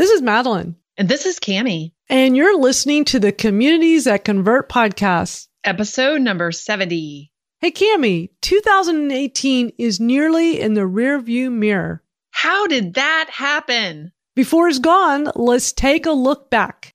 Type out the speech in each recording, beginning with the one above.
This is Madalyn. And this is Kami. And you're listening to the Communities That Convert podcast, episode number 70. Hey, Kami, 2018 is nearly in the rearview mirror. How did that happen? Before it's gone, let's take a look back.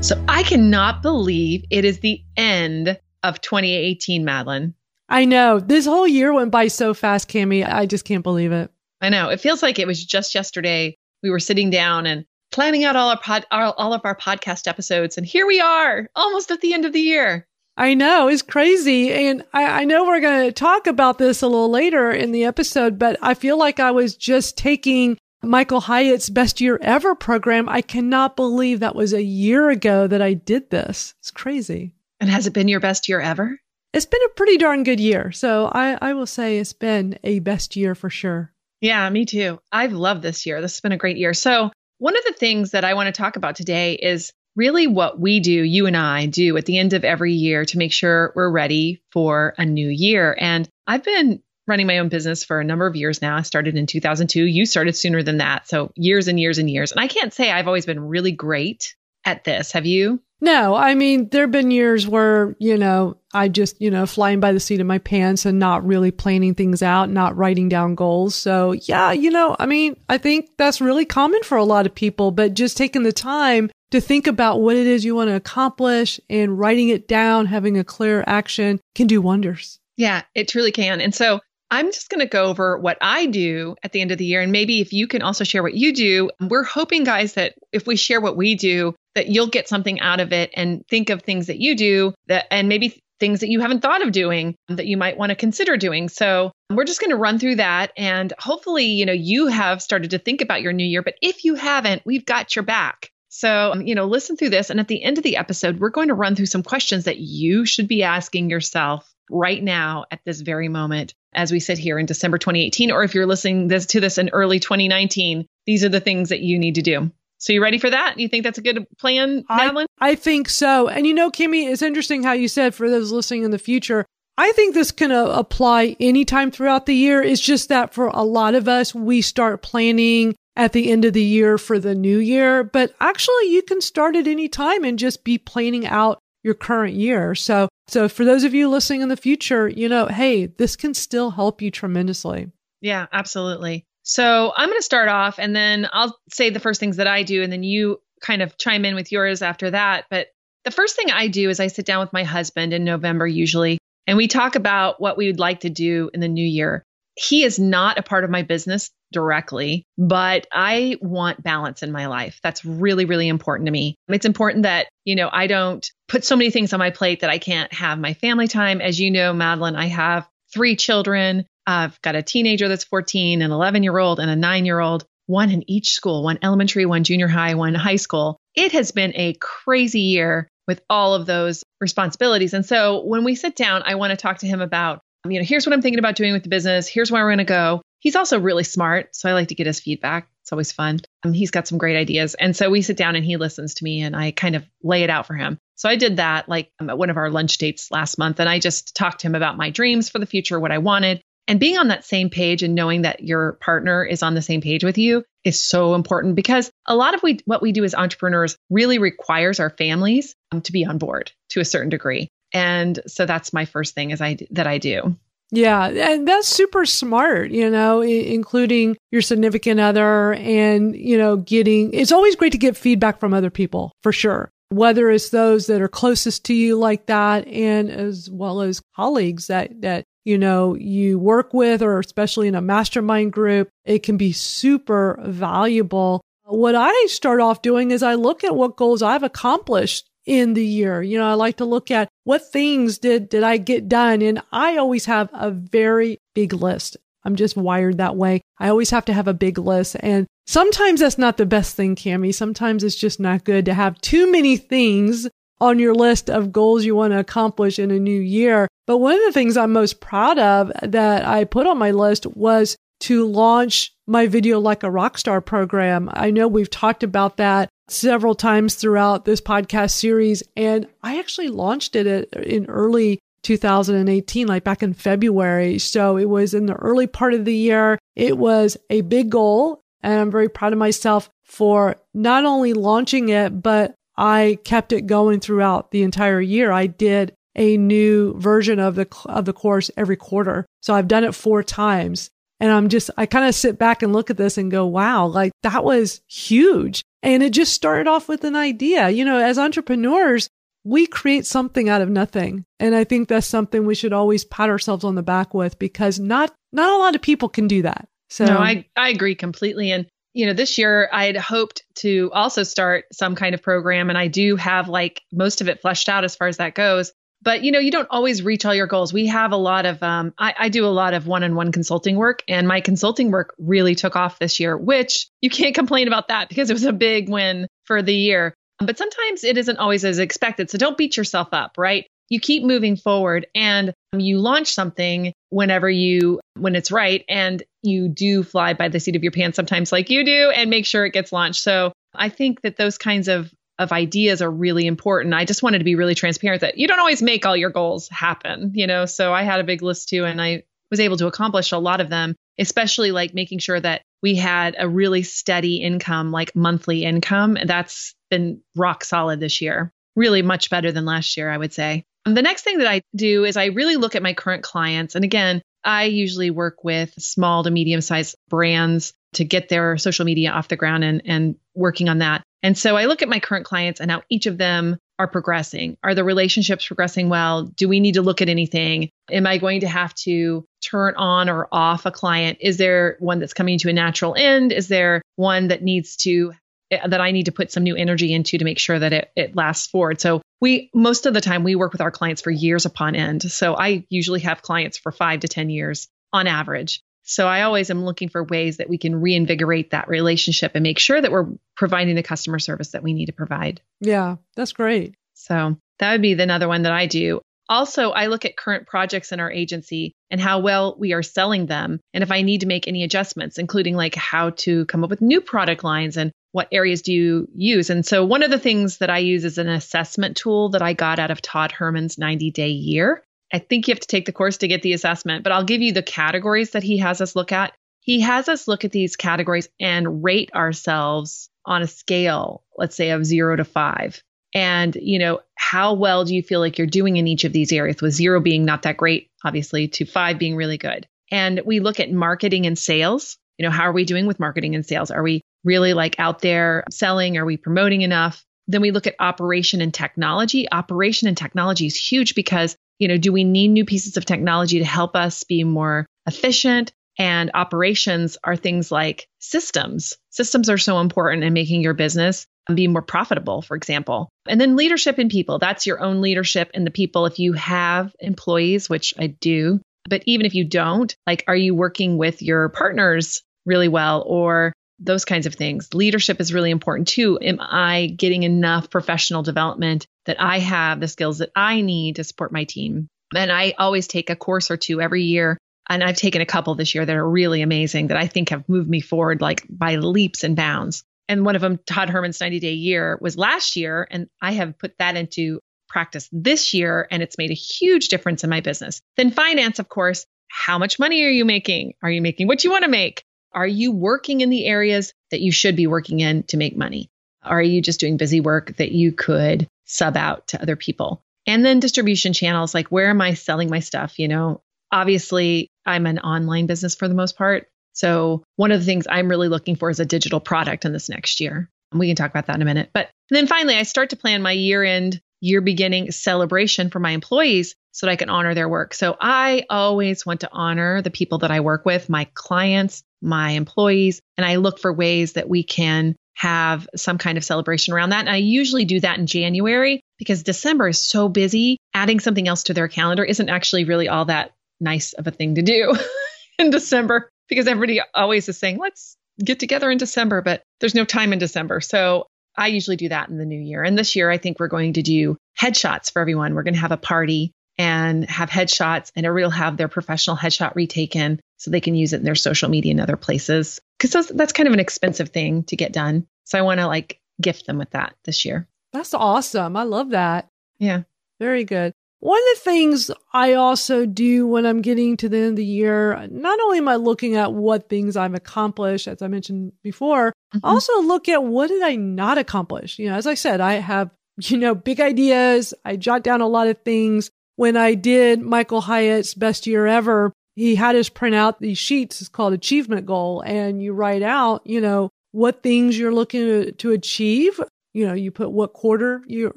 So I cannot believe it is the end of 2018, Madalyn. I know. This whole year went by so fast, Kami. I just can't believe it. I know. It feels like it was just yesterday. We were sitting down and planning out all our pod, all of our podcast episodes, and here we are, almost at the end of the year. I know it's crazy, and I, I know we're going to talk about this a little later in the episode, but I feel like I was just taking Michael Hyatt's best year ever program. I cannot believe that was a year ago that I did this. It's crazy. And has it been your best year ever? It's been a pretty darn good year. So I, I will say it's been a best year for sure. Yeah, me too. I've loved this year. This has been a great year. So, one of the things that I want to talk about today is really what we do, you and I do at the end of every year to make sure we're ready for a new year. And I've been running my own business for a number of years now. I started in 2002. You started sooner than that. So years and years and years. And I can't say I've always been really great at this. Have you? No, I mean, there have been years where, you know, I just, you know, flying by the seat of my pants and not really planning things out, not writing down goals. So, yeah, you know, I mean, I think that's really common for a lot of people, but just taking the time to think about what it is you want to accomplish and writing it down, having a clear action can do wonders. Yeah, it truly can. And so I'm just going to go over what I do at the end of the year. And maybe if you can also share what you do, we're hoping, guys, that if we share what we do, that you'll get something out of it and think of things that you do that, and maybe things that you haven't thought of doing that you might want to consider doing. So we're just going to run through that. And hopefully, you know, you have started to think about your new year. But if you haven't, we've got your back. So, um, you know, listen through this. And at the end of the episode, we're going to run through some questions that you should be asking yourself right now at this very moment as we sit here in December 2018 or if you're listening this to this in early 2019 these are the things that you need to do. So you ready for that? You think that's a good plan madalyn? I, I think so. And you know kami it's interesting how you said for those listening in the future I think this can uh, apply anytime throughout the year. It's just that for a lot of us, we start planning at the end of the year for the new year, but actually you can start at any time and just be planning out your current year. So, so for those of you listening in the future, you know, hey, this can still help you tremendously. Yeah, absolutely. So I'm going to start off and then I'll say the first things that I do and then you kind of chime in with yours after that. But the first thing I do is I sit down with my husband in November usually and we talk about what we would like to do in the new year. He is not a part of my business directly, but I want balance in my life. That's really, really important to me. It's important that, you know, I don't put so many things on my plate that I can't have my family time. As you know, Madalyn, I have three children. I've got a teenager that's 14, an 11 year old, and a nine year old, one in each school, one elementary, one junior high, one high school. It has been a crazy year with all of those responsibilities. And so when we sit down, I want to talk to him about, you know, here's what I'm thinking about doing with the business. Here's where we're going to go. He's also really smart. So I like to get his feedback. It's always fun. Um, he's got some great ideas. And so we sit down and he listens to me and I kind of lay it out for him. So I did that like um, at one of our lunch dates last month. And I just talked to him about my dreams for the future, what I wanted. And being on that same page and knowing that your partner is on the same page with you is so important because a lot of we, what we do as entrepreneurs really requires our families um, to be on board to a certain degree. And so that's my first thing is I that I do. Yeah, and that's super smart, you know, including your significant other and, you know, getting it's always great to get feedback from other people for sure. Whether it's those that are closest to you like that and as well as colleagues that that you know you work with or especially in a mastermind group, it can be super valuable. What I start off doing is I look at what goals I've accomplished in the year. You know, I like to look at what things did did I get done and I always have a very big list. I'm just wired that way. I always have to have a big list and sometimes that's not the best thing, Kami. Sometimes it's just not good to have too many things on your list of goals you want to accomplish in a new year. But one of the things I'm most proud of that I put on my list was to launch my video like a rock star program. I know we've talked about that several times throughout this podcast series. And I actually launched it in early 2018, like back in February. So it was in the early part of the year. It was a big goal. And I'm very proud of myself for not only launching it, but I kept it going throughout the entire year. I did a new version of the, of the course every quarter. So I've done it four times. And I'm just, I kind of sit back and look at this and go, wow, like that was huge. And it just started off with an idea. You know, as entrepreneurs, we create something out of nothing. And I think that's something we should always pat ourselves on the back with because not, not a lot of people can do that. So no, I, I agree completely. And, you know, this year I had hoped to also start some kind of program. And I do have like most of it fleshed out as far as that goes but you know you don't always reach all your goals. We have a lot of um, I, I, do a lot of one-on-one consulting work and my consulting work really took off this year which you can't complain about that because it was a big win for the year. But sometimes it isn't always as expected so don't beat yourself up right? You keep moving forward and you launch something whenever you when it's right and you do fly by the seat of your pants sometimes like you do and make sure it gets launched. So i think that those kinds of of ideas are really important. I just wanted to be really transparent that you don't always make all your goals happen, you know. So I had a big list too and I was able to accomplish a lot of them, especially like making sure that we had a really steady income, like monthly income. And that's been rock solid this year. Really much better than last year, I would say. Um, the next thing that I do is I really look at my current clients. And again, I usually work with small to medium sized brands to get their social media off the ground and, and working on that. And so I look at my current clients and how each of them are progressing. Are the relationships progressing well? Do we need to look at anything? Am I going to have to turn on or off a client? Is there one that's coming to a natural end? Is there one that needs to that I need to put some new energy into to make sure that it, it lasts forward. So we most of the time we work with our clients for years upon end. So I usually have clients for five to 10 years on average. So I always am looking for ways that we can reinvigorate that relationship and make sure that we're providing the customer service that we need to provide. Yeah, that's great. So that would be another one that I do. Also, I look at current projects in our agency and how well we are selling them. And if I need to make any adjustments, including like how to come up with new product lines and what areas do you use. And so, one of the things that I use is an assessment tool that I got out of Todd Herman's 90 day year. I think you have to take the course to get the assessment, but I'll give you the categories that he has us look at. He has us look at these categories and rate ourselves on a scale, let's say of zero to five. And, you know, how well do you feel like you're doing in each of these areas, with zero being not that great, obviously, to five being really good. And we look at marketing and sales. You know, how are we doing with marketing and sales? Are we really like out there selling? Are we promoting enough? Then we look at operation and technology. Operation and technology is huge because you know, do we need new pieces of technology to help us be more efficient? And operations are things like systems. Systems are so important in making your business be more profitable, for example. And then leadership in people. That's your own leadership in the people. If you have employees, which I do, but even if you don't, like, are you working with your partners really well or those kinds of things. Leadership is really important too. Am I getting enough professional development that I have the skills that I need to support my team? And I always take a course or two every year. And I've taken a couple this year that are really amazing that I think have moved me forward like by leaps and bounds. And one of them, Todd Herman's 90 day year, was last year. And I have put that into practice this year. And it's made a huge difference in my business. Then finance, of course. How much money are you making? Are you making what you want to make? Are you working in the areas that you should be working in to make money? Are you just doing busy work that you could sub out to other people? And then distribution channels like where am I selling my stuff? You know, obviously, I'm an online business for the most part. So, one of the things I'm really looking for is a digital product in this next year. We can talk about that in a minute. But then finally, I start to plan my year end, year beginning celebration for my employees so that I can honor their work. So, I always want to honor the people that I work with, my clients, my employees, and I look for ways that we can have some kind of celebration around that. And I usually do that in January because December is so busy. Adding something else to their calendar isn't actually really all that nice of a thing to do in December because everybody always is saying, let's get together in December, but there's no time in December. So I usually do that in the new year. And this year, I think we're going to do headshots for everyone. We're going to have a party and have headshots, and everybody will have their professional headshot retaken so they can use it in their social media and other places. Because that's kind of an expensive thing to get done. So I want to like gift them with that this year. That's awesome. I love that. Yeah. Very good. One of the things I also do when I'm getting to the end of the year, not only am I looking at what things I've accomplished, as I mentioned before, mm-hmm. also look at what did I not accomplish. You know, as I said, I have, you know, big ideas. I jot down a lot of things. When I did Michael Hyatt's best year ever, he had us print out these sheets. It's called achievement goal. And you write out, you know, what things you're looking to, to achieve you know, you put what quarter you're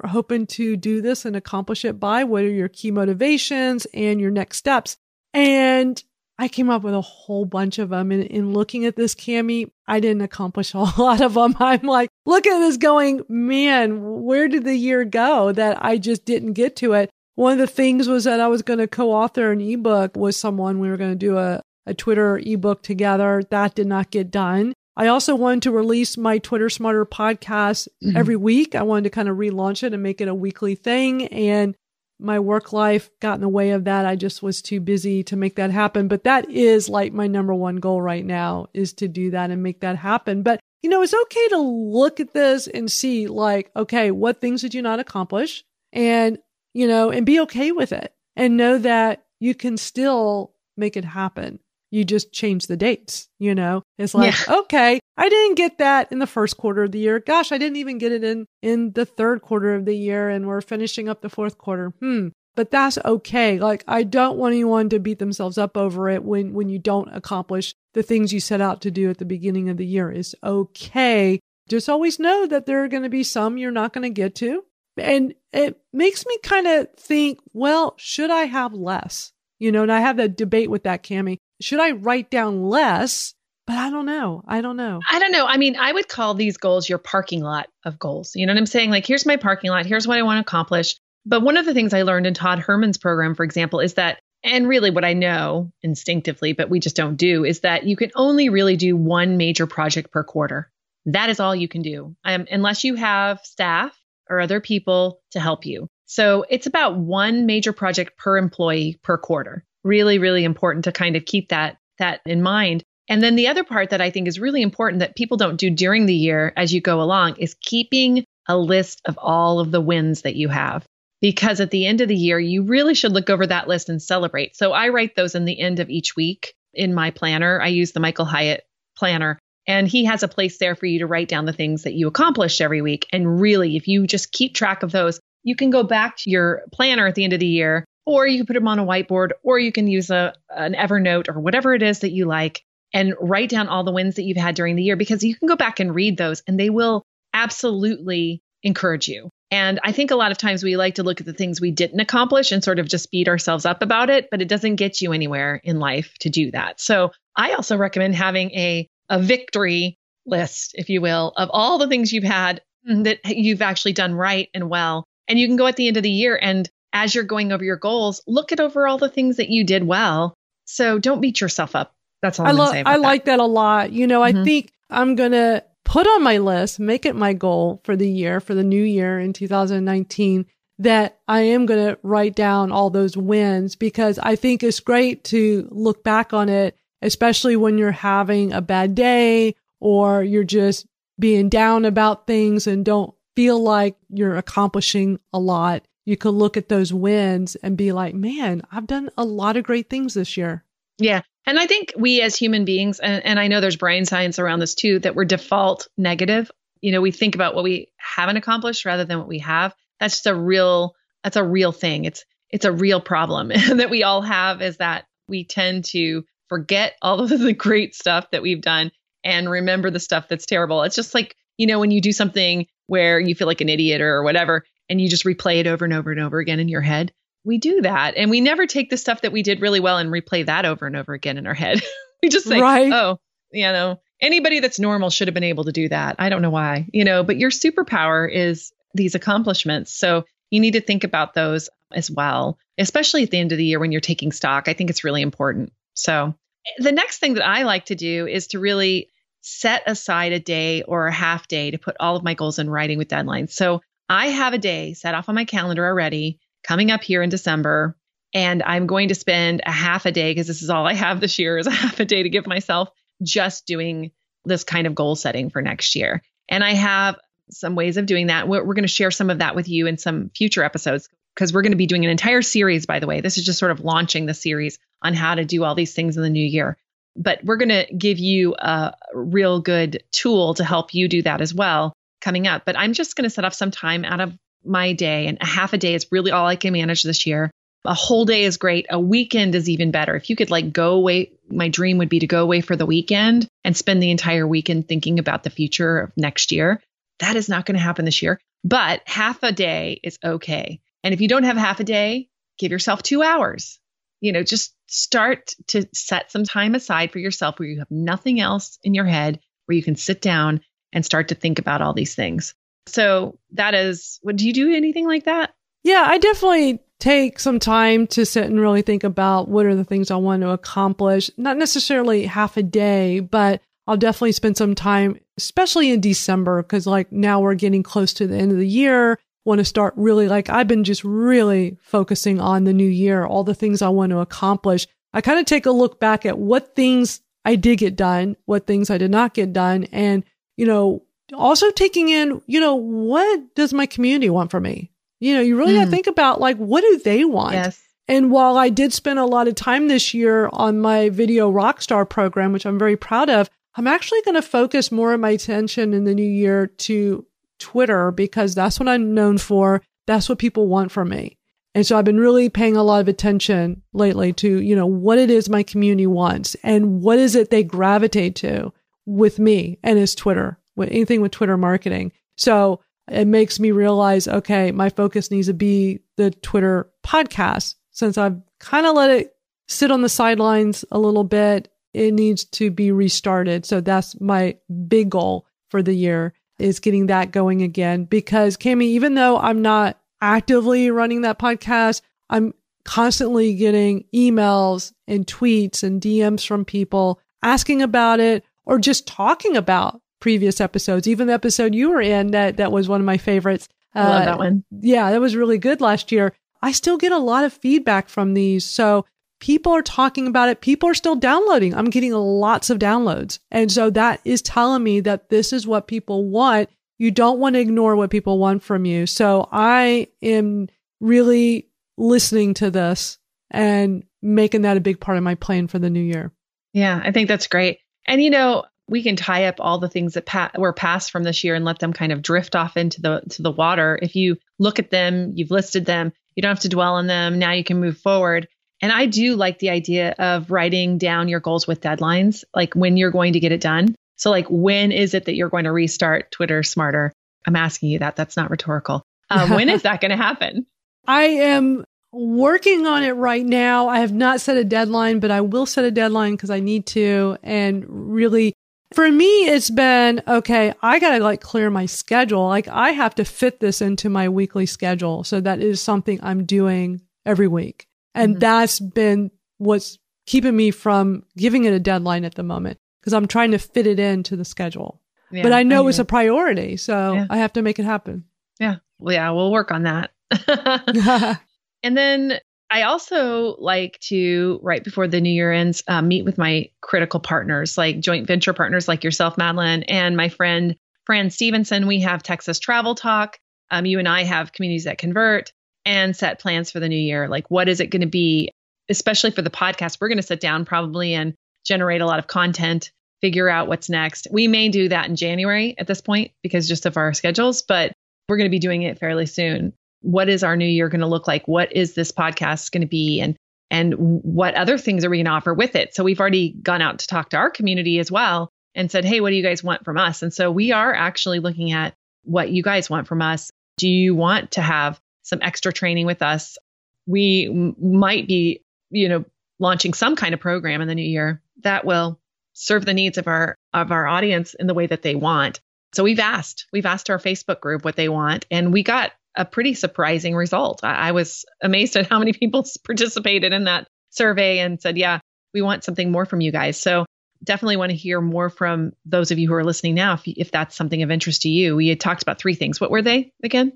hoping to do this and accomplish it by, what are your key motivations and your next steps. And I came up with a whole bunch of them. And in looking at this, Kami, I didn't accomplish a lot of them. I'm like, look at this going, man, where did the year go that I just didn't get to it? One of the things was that I was going to co-author an ebook with someone. We were going to do a, a Twitter ebook together. That did not get done. I also wanted to release my Twitter Smarter podcast mm-hmm. every week. I wanted to kind of relaunch it and make it a weekly thing. And my work life got in the way of that. I just was too busy to make that happen. But that is like my number one goal right now is to do that and make that happen. But you know, it's okay to look at this and see like, okay, what things did you not accomplish? And, you know, and be okay with it and know that you can still make it happen you just change the dates, you know? It's like, yeah. okay, I didn't get that in the first quarter of the year. Gosh, I didn't even get it in in the third quarter of the year and we're finishing up the fourth quarter. Hmm. But that's okay. Like I don't want anyone to beat themselves up over it when when you don't accomplish the things you set out to do at the beginning of the year. Is okay. Just always know that there are going to be some you're not going to get to. And it makes me kind of think, well, should I have less? You know, and I have that debate with that Kami should I write down less? But I don't know. I don't know. I don't know. I mean, I would call these goals your parking lot of goals. You know what I'm saying? Like, here's my parking lot. Here's what I want to accomplish. But one of the things I learned in Todd Herman's program, for example, is that, and really what I know instinctively, but we just don't do, is that you can only really do one major project per quarter. That is all you can do, um, unless you have staff or other people to help you. So it's about one major project per employee per quarter really, really important to kind of keep that that in mind. And then the other part that I think is really important that people don't do during the year as you go along is keeping a list of all of the wins that you have. Because at the end of the year, you really should look over that list and celebrate. So I write those in the end of each week in my planner. I use the Michael Hyatt planner, and he has a place there for you to write down the things that you accomplished every week. And really, if you just keep track of those, you can go back to your planner at the end of the year or you can put them on a whiteboard, or you can use a an Evernote or whatever it is that you like and write down all the wins that you've had during the year because you can go back and read those and they will absolutely encourage you. And I think a lot of times we like to look at the things we didn't accomplish and sort of just beat ourselves up about it, but it doesn't get you anywhere in life to do that. So I also recommend having a, a victory list, if you will, of all the things you've had that you've actually done right and well. And you can go at the end of the year and as you're going over your goals, look at over all the things that you did well. So don't beat yourself up. That's all I'm I, lo- I that. like that a lot. You know, mm-hmm. I think I'm going to put on my list, make it my goal for the year, for the new year in 2019, that I am going to write down all those wins because I think it's great to look back on it, especially when you're having a bad day or you're just being down about things and don't feel like you're accomplishing a lot you could look at those wins and be like, man, I've done a lot of great things this year. Yeah. And I think we as human beings, and, and I know there's brain science around this too, that we're default negative. You know, we think about what we haven't accomplished rather than what we have. That's just a real that's a real thing. It's it's a real problem that we all have is that we tend to forget all of the great stuff that we've done and remember the stuff that's terrible. It's just like, you know, when you do something where you feel like an idiot or whatever and you just replay it over and over and over again in your head. We do that. And we never take the stuff that we did really well and replay that over and over again in our head. we just say, right. oh, you know, anybody that's normal should have been able to do that. I don't know why, you know, but your superpower is these accomplishments. So you need to think about those as well, especially at the end of the year when you're taking stock. I think it's really important. So the next thing that I like to do is to really set aside a day or a half day to put all of my goals in writing with deadlines. So I have a day set off on my calendar already coming up here in December. And I'm going to spend a half a day because this is all I have this year is a half a day to give myself just doing this kind of goal setting for next year. And I have some ways of doing that. We're, we're going to share some of that with you in some future episodes because we're going to be doing an entire series, by the way. This is just sort of launching the series on how to do all these things in the new year. But we're going to give you a real good tool to help you do that as well coming up. But I'm just going to set off some time out of my day, and a half a day is really all I can manage this year. A whole day is great. A weekend is even better. If you could like go away, my dream would be to go away for the weekend and spend the entire weekend thinking about the future of next year. That is not going to happen this year, but half a day is okay. And if you don't have half a day, give yourself two hours. You know, just start to set some time aside for yourself where you have nothing else in your head, where you can sit down and start to think about all these things. So that is, do you do anything like that? Yeah, I definitely take some time to sit and really think about what are the things I want to accomplish. Not necessarily half a day, but I'll definitely spend some time, especially in December, because like now we're getting close to the end of the year want to start really like I've been just really focusing on the new year, all the things I want to accomplish. I kind of take a look back at what things I did get done, what things I did not get done, and, you know, also taking in, you know, what does my community want from me? You know, you really mm. got to think about like, what do they want? Yes. And while I did spend a lot of time this year on my video rockstar program, which I'm very proud of, I'm actually going to focus more of my attention in the new year to Twitter because that's what I'm known for. That's what people want from me. And so I've been really paying a lot of attention lately to, you know, what it is my community wants and what is it they gravitate to with me and it's Twitter, with anything with Twitter marketing. So it makes me realize, okay, my focus needs to be the Twitter podcast since I've kind of let it sit on the sidelines a little bit. It needs to be restarted. So that's my big goal for the year is getting that going again. Because Kami, even though I'm not actively running that podcast, I'm constantly getting emails and tweets and DMs from people asking about it or just talking about previous episodes. Even the episode you were in that that was one of my favorites. I love uh, that one. Yeah, that was really good last year. I still get a lot of feedback from these. So people are talking about it. People are still downloading. I'm getting lots of downloads. And so that is telling me that this is what people want. You don't want to ignore what people want from you. So I am really listening to this and making that a big part of my plan for the new year. Yeah, I think that's great. And you know, we can tie up all the things that pa- were passed from this year and let them kind of drift off into the to the water. If you look at them, you've listed them, you don't have to dwell on them. Now you can move forward. And I do like the idea of writing down your goals with deadlines, like when you're going to get it done. So, like, when is it that you're going to restart Twitter smarter? I'm asking you that. That's not rhetorical. Um, when is that going to happen? I am working on it right now. I have not set a deadline, but I will set a deadline because I need to. And really, for me, it's been okay. I got to like clear my schedule. Like, I have to fit this into my weekly schedule. So, that is something I'm doing every week. And mm-hmm. that's been what's keeping me from giving it a deadline at the moment because I'm trying to fit it into the schedule. Yeah, but I know I it's a priority, so yeah. I have to make it happen. Yeah. Well, yeah, we'll work on that. and then I also like to, right before the new year ends, uh, meet with my critical partners, like joint venture partners like yourself, Madalyn, and my friend Fran Stevenson. We have Texas Travel Talk. Um, you and I have Communities That Convert and set plans for the new year. Like, what is it going to be? Especially for the podcast, we're going to sit down probably and generate a lot of content, figure out what's next. We may do that in January at this point because just of our schedules, but we're going to be doing it fairly soon. what is our new year going to look like? What is this podcast going to be? And and what other things are we going to offer with it? So we've already gone out to talk to our community as well and said, hey, what do you guys want from us? And so we are actually looking at what you guys want from us. Do you want to have some extra training with us? We m- might be, you know, launching some kind of program in the new year that will serve the needs of our of our audience in the way that they want. So we've asked, we've asked our Facebook group what they want, and we got a pretty surprising result. I, I was amazed at how many people participated in that survey and said, "Yeah, we want something more from you guys." So definitely want to hear more from those of you who are listening now if, if that's something of interest to you. We had talked about three things. What were they again?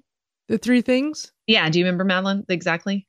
The three things? Yeah. Do you remember, Madalyn? Exactly.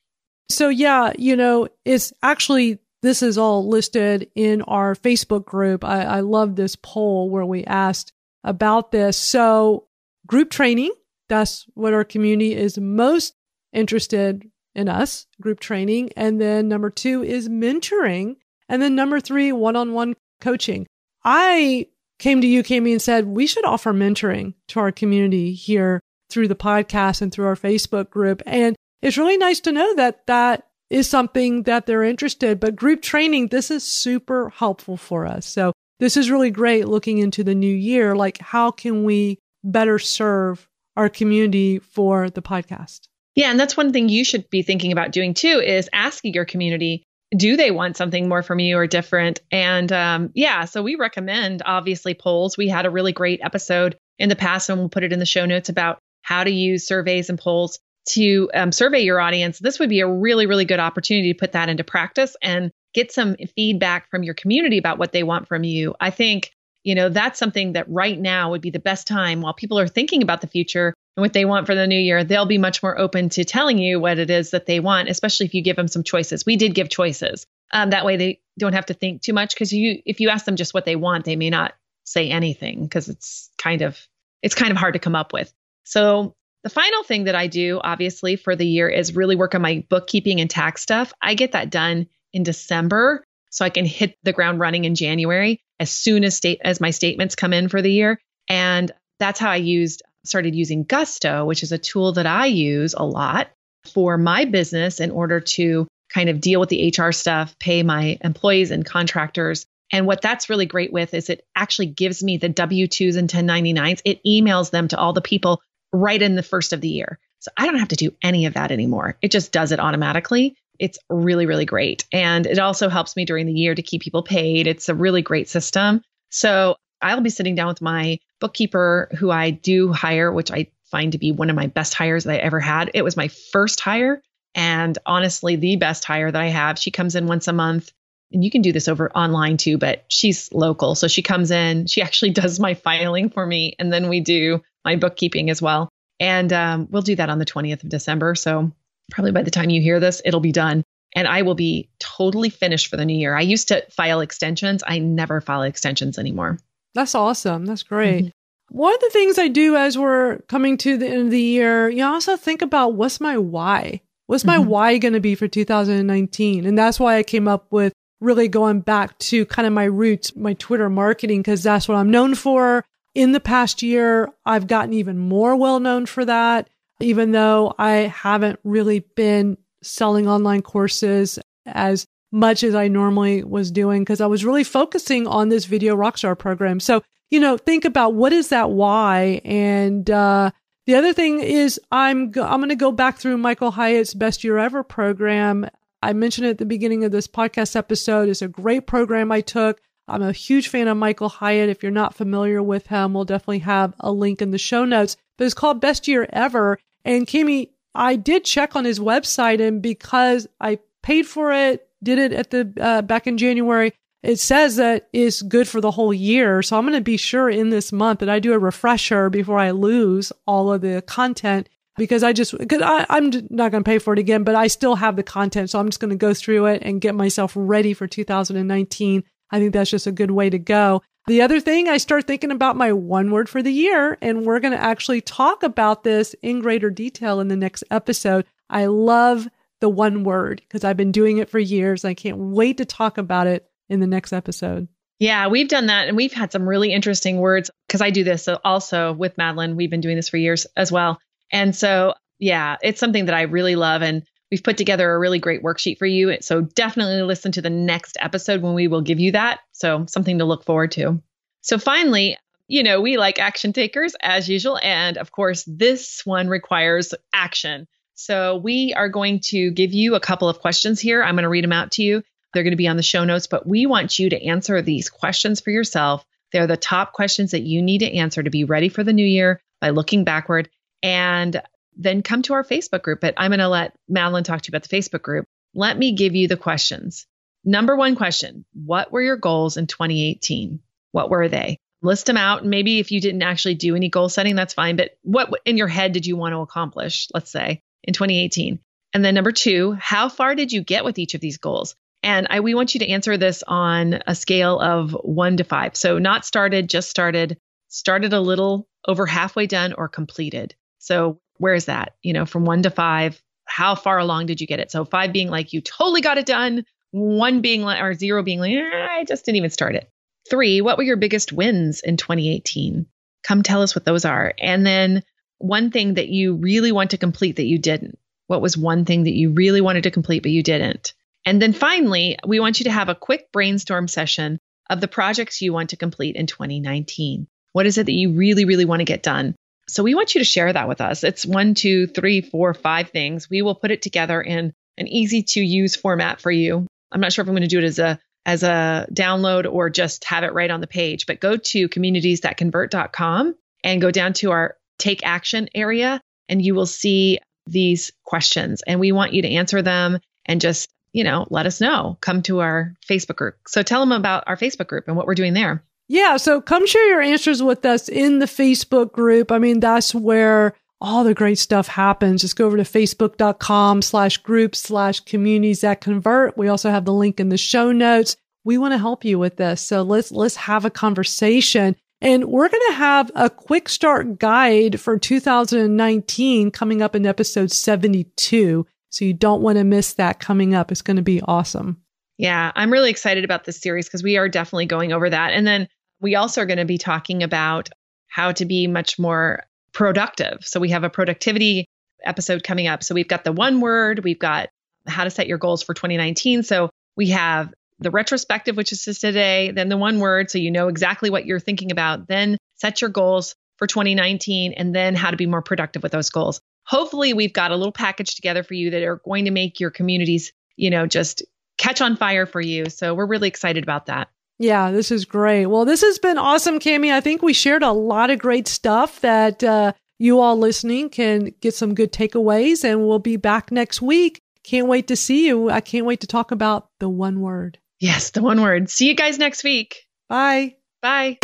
So, yeah, you know, it's actually, this is all listed in our Facebook group. I, I love this poll where we asked about this. So, group training, that's what our community is most interested in us, group training. And then number two is mentoring. And then number three, one on one coaching. I came to you, Kami, and said we should offer mentoring to our community here through the podcast and through our Facebook group. And it's really nice to know that that is something that they're interested. But group training, this is super helpful for us. So this is really great looking into the new year. Like, how can we better serve our community for the podcast? Yeah. And that's one thing you should be thinking about doing too is asking your community, do they want something more from you or different? And um, yeah, so we recommend obviously polls. We had a really great episode in the past, and we'll put it in the show notes about how to use surveys and polls to um, survey your audience. This would be a really, really good opportunity to put that into practice and get some feedback from your community about what they want from you. I think, you know, that's something that right now would be the best time while people are thinking about the future and what they want for the new year, they'll be much more open to telling you what it is that they want, especially if you give them some choices. We did give choices. Um, that way they don't have to think too much because you if you ask them just what they want, they may not say anything because it's kind of it's kind of hard to come up with. So the final thing that I do, obviously, for the year is really work on my bookkeeping and tax stuff. I get that done in December so I can hit the ground running in January as soon as state as my statements come in for the year. And that's how I used started using Gusto, which is a tool that I use a lot for my business in order to kind of deal with the HR stuff, pay my employees and contractors. And what that's really great with is it actually gives me the W 2s and 1099s. It emails them to all the people right in the first of the year. So I don't have to do any of that anymore. It just does it automatically. It's really, really great. And it also helps me during the year to keep people paid. It's a really great system. So I'll be sitting down with my bookkeeper who I do hire, which I find to be one of my best hires that I ever had. It was my first hire and honestly the best hire that I have. She comes in once a month and you can do this over online too, but she's local. So she comes in, she actually does my filing for me, and then we do my bookkeeping as well. And um, we'll do that on the 20th of December. So probably by the time you hear this, it'll be done. And I will be totally finished for the new year. I used to file extensions. I never file extensions anymore. That's awesome. That's great. Mm-hmm. One of the things I do as we're coming to the end of the year, you also think about what's my why? What's my mm-hmm. why going to be for 2019? And that's why I came up with really going back to kind of my roots, my Twitter marketing, because that's what I'm known for. In the past year, I've gotten even more well known for that, even though I haven't really been selling online courses as much as I normally was doing because I was really focusing on this video rockstar program. So, you know, think about what is that why? And, uh, the other thing is I'm, go- I'm going to go back through Michael Hyatt's best year ever program. I mentioned at the beginning of this podcast episode. It's a great program I took. I'm a huge fan of Michael Hyatt. If you're not familiar with him, we'll definitely have a link in the show notes, but it's called best year ever. And Kami, I did check on his website and because I paid for it, did it at the uh, back in January. It says that it's good for the whole year. So I'm going to be sure in this month that I do a refresher before I lose all of the content because I just, because I, I'm not going to pay for it again, but I still have the content. So I'm just going to go through it and get myself ready for 2019. I think that's just a good way to go. The other thing, I start thinking about my one word for the year, and we're going to actually talk about this in greater detail in the next episode. I love the one word because I've been doing it for years. I can't wait to talk about it in the next episode. Yeah, we've done that and we've had some really interesting words because I do this also with Madalyn. We've been doing this for years as well. And so Yeah, it's something that I really love. And we've put together a really great worksheet for you. So definitely listen to the next episode when we will give you that. So something to look forward to. So finally, you know, we like action takers as usual. And of course, this one requires action. So we are going to give you a couple of questions here. I'm going to read them out to you. They're going to be on the show notes, but we want you to answer these questions for yourself. They're the top questions that you need to answer to be ready for the new year by looking backward. And then come to our Facebook group. But I'm going to let Madalyn talk to you about the Facebook group. Let me give you the questions. Number one question What were your goals in 2018? What were they? List them out. Maybe if you didn't actually do any goal setting, that's fine. But what in your head did you want to accomplish, let's say, in 2018? And then number two, how far did you get with each of these goals? And I, we want you to answer this on a scale of one to five. So not started, just started, started a little over halfway done, or completed. So where is that? You know, from one to five, how far along did you get it? So five being like you totally got it done, one being like, or zero being like, I just didn't even start it. Three, what were your biggest wins in 2018? Come tell us what those are. And then one thing that you really want to complete that you didn't. What was one thing that you really wanted to complete but you didn't? And then finally, we want you to have a quick brainstorm session of the projects you want to complete in 2019. What is it that you really, really want to get done? So we want you to share that with us. It's one, two, three, four, five things. We will put it together in an easy to use format for you. I'm not sure if I'm going to do it as a as a download or just have it right on the page, but go to communitiesthatconvert.com and go down to our take action area and you will see these questions and we want you to answer them and just, you know, let us know. Come to our Facebook group. So tell them about our Facebook group and what we're doing there. Yeah. So come share your answers with us in the Facebook group. I mean, that's where all the great stuff happens. Just go over to facebook.com slash groups slash communities that convert. We also have the link in the show notes. We want to help you with this. So let's, let's have a conversation. And we're going to have a quick start guide for 2019 coming up in episode 72. So you don't want to miss that coming up. It's going to be awesome. Yeah, I'm really excited about this series because we are definitely going over that. And then we also are going to be talking about how to be much more productive. So we have a productivity episode coming up. So we've got the one word, we've got how to set your goals for 2019. So we have the retrospective, which is today, then the one word, so you know exactly what you're thinking about, then set your goals for 2019, and then how to be more productive with those goals. Hopefully, we've got a little package together for you that are going to make your communities, you know, just catch on fire for you. So we're really excited about that. Yeah, this is great. Well, this has been awesome, Kami. I think we shared a lot of great stuff that uh, you all listening can get some good takeaways, and we'll be back next week. Can't wait to see you. I can't wait to talk about the one word. Yes, the one word. See you guys next week. Bye. Bye.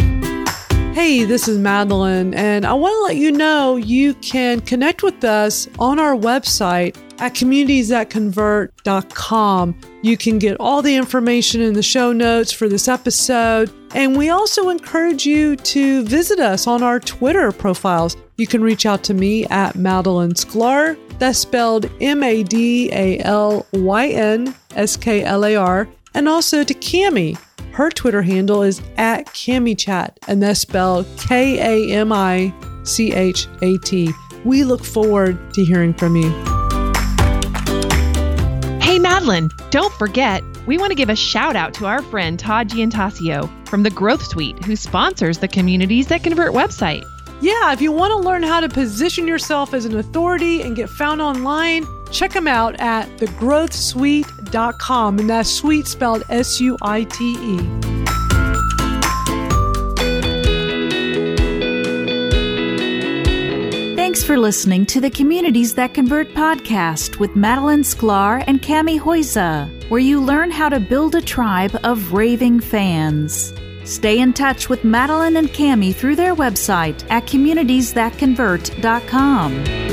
Hey, this is Madalyn, and I want to let you know you can connect with us on our website at communitiesthatconvert.com. You can get all the information in the show notes for this episode, and we also encourage you to visit us on our Twitter profiles. You can reach out to me at Madalyn Sklar. That's spelled M A D A L Y N S K L A R, and also to Kami her Twitter handle is at KamiChat, and that's spelled K A M I C H A T. We look forward to hearing from you. Madalyn, don't forget, we want to give a shout out to our friend Todd Giantasio from the Growth Suite, who sponsors the Communities That Convert website. Yeah, if you want to learn how to position yourself as an authority and get found online, check them out at thegrowthsuite.com. And that's suite spelled S U I T E. Thanks for listening to the Communities That Convert podcast with Madalyn Sklar and Kami Huyse, where you learn how to build a tribe of raving fans. Stay in touch with Madalyn and Kami through their website at communitiesthatconvert.com.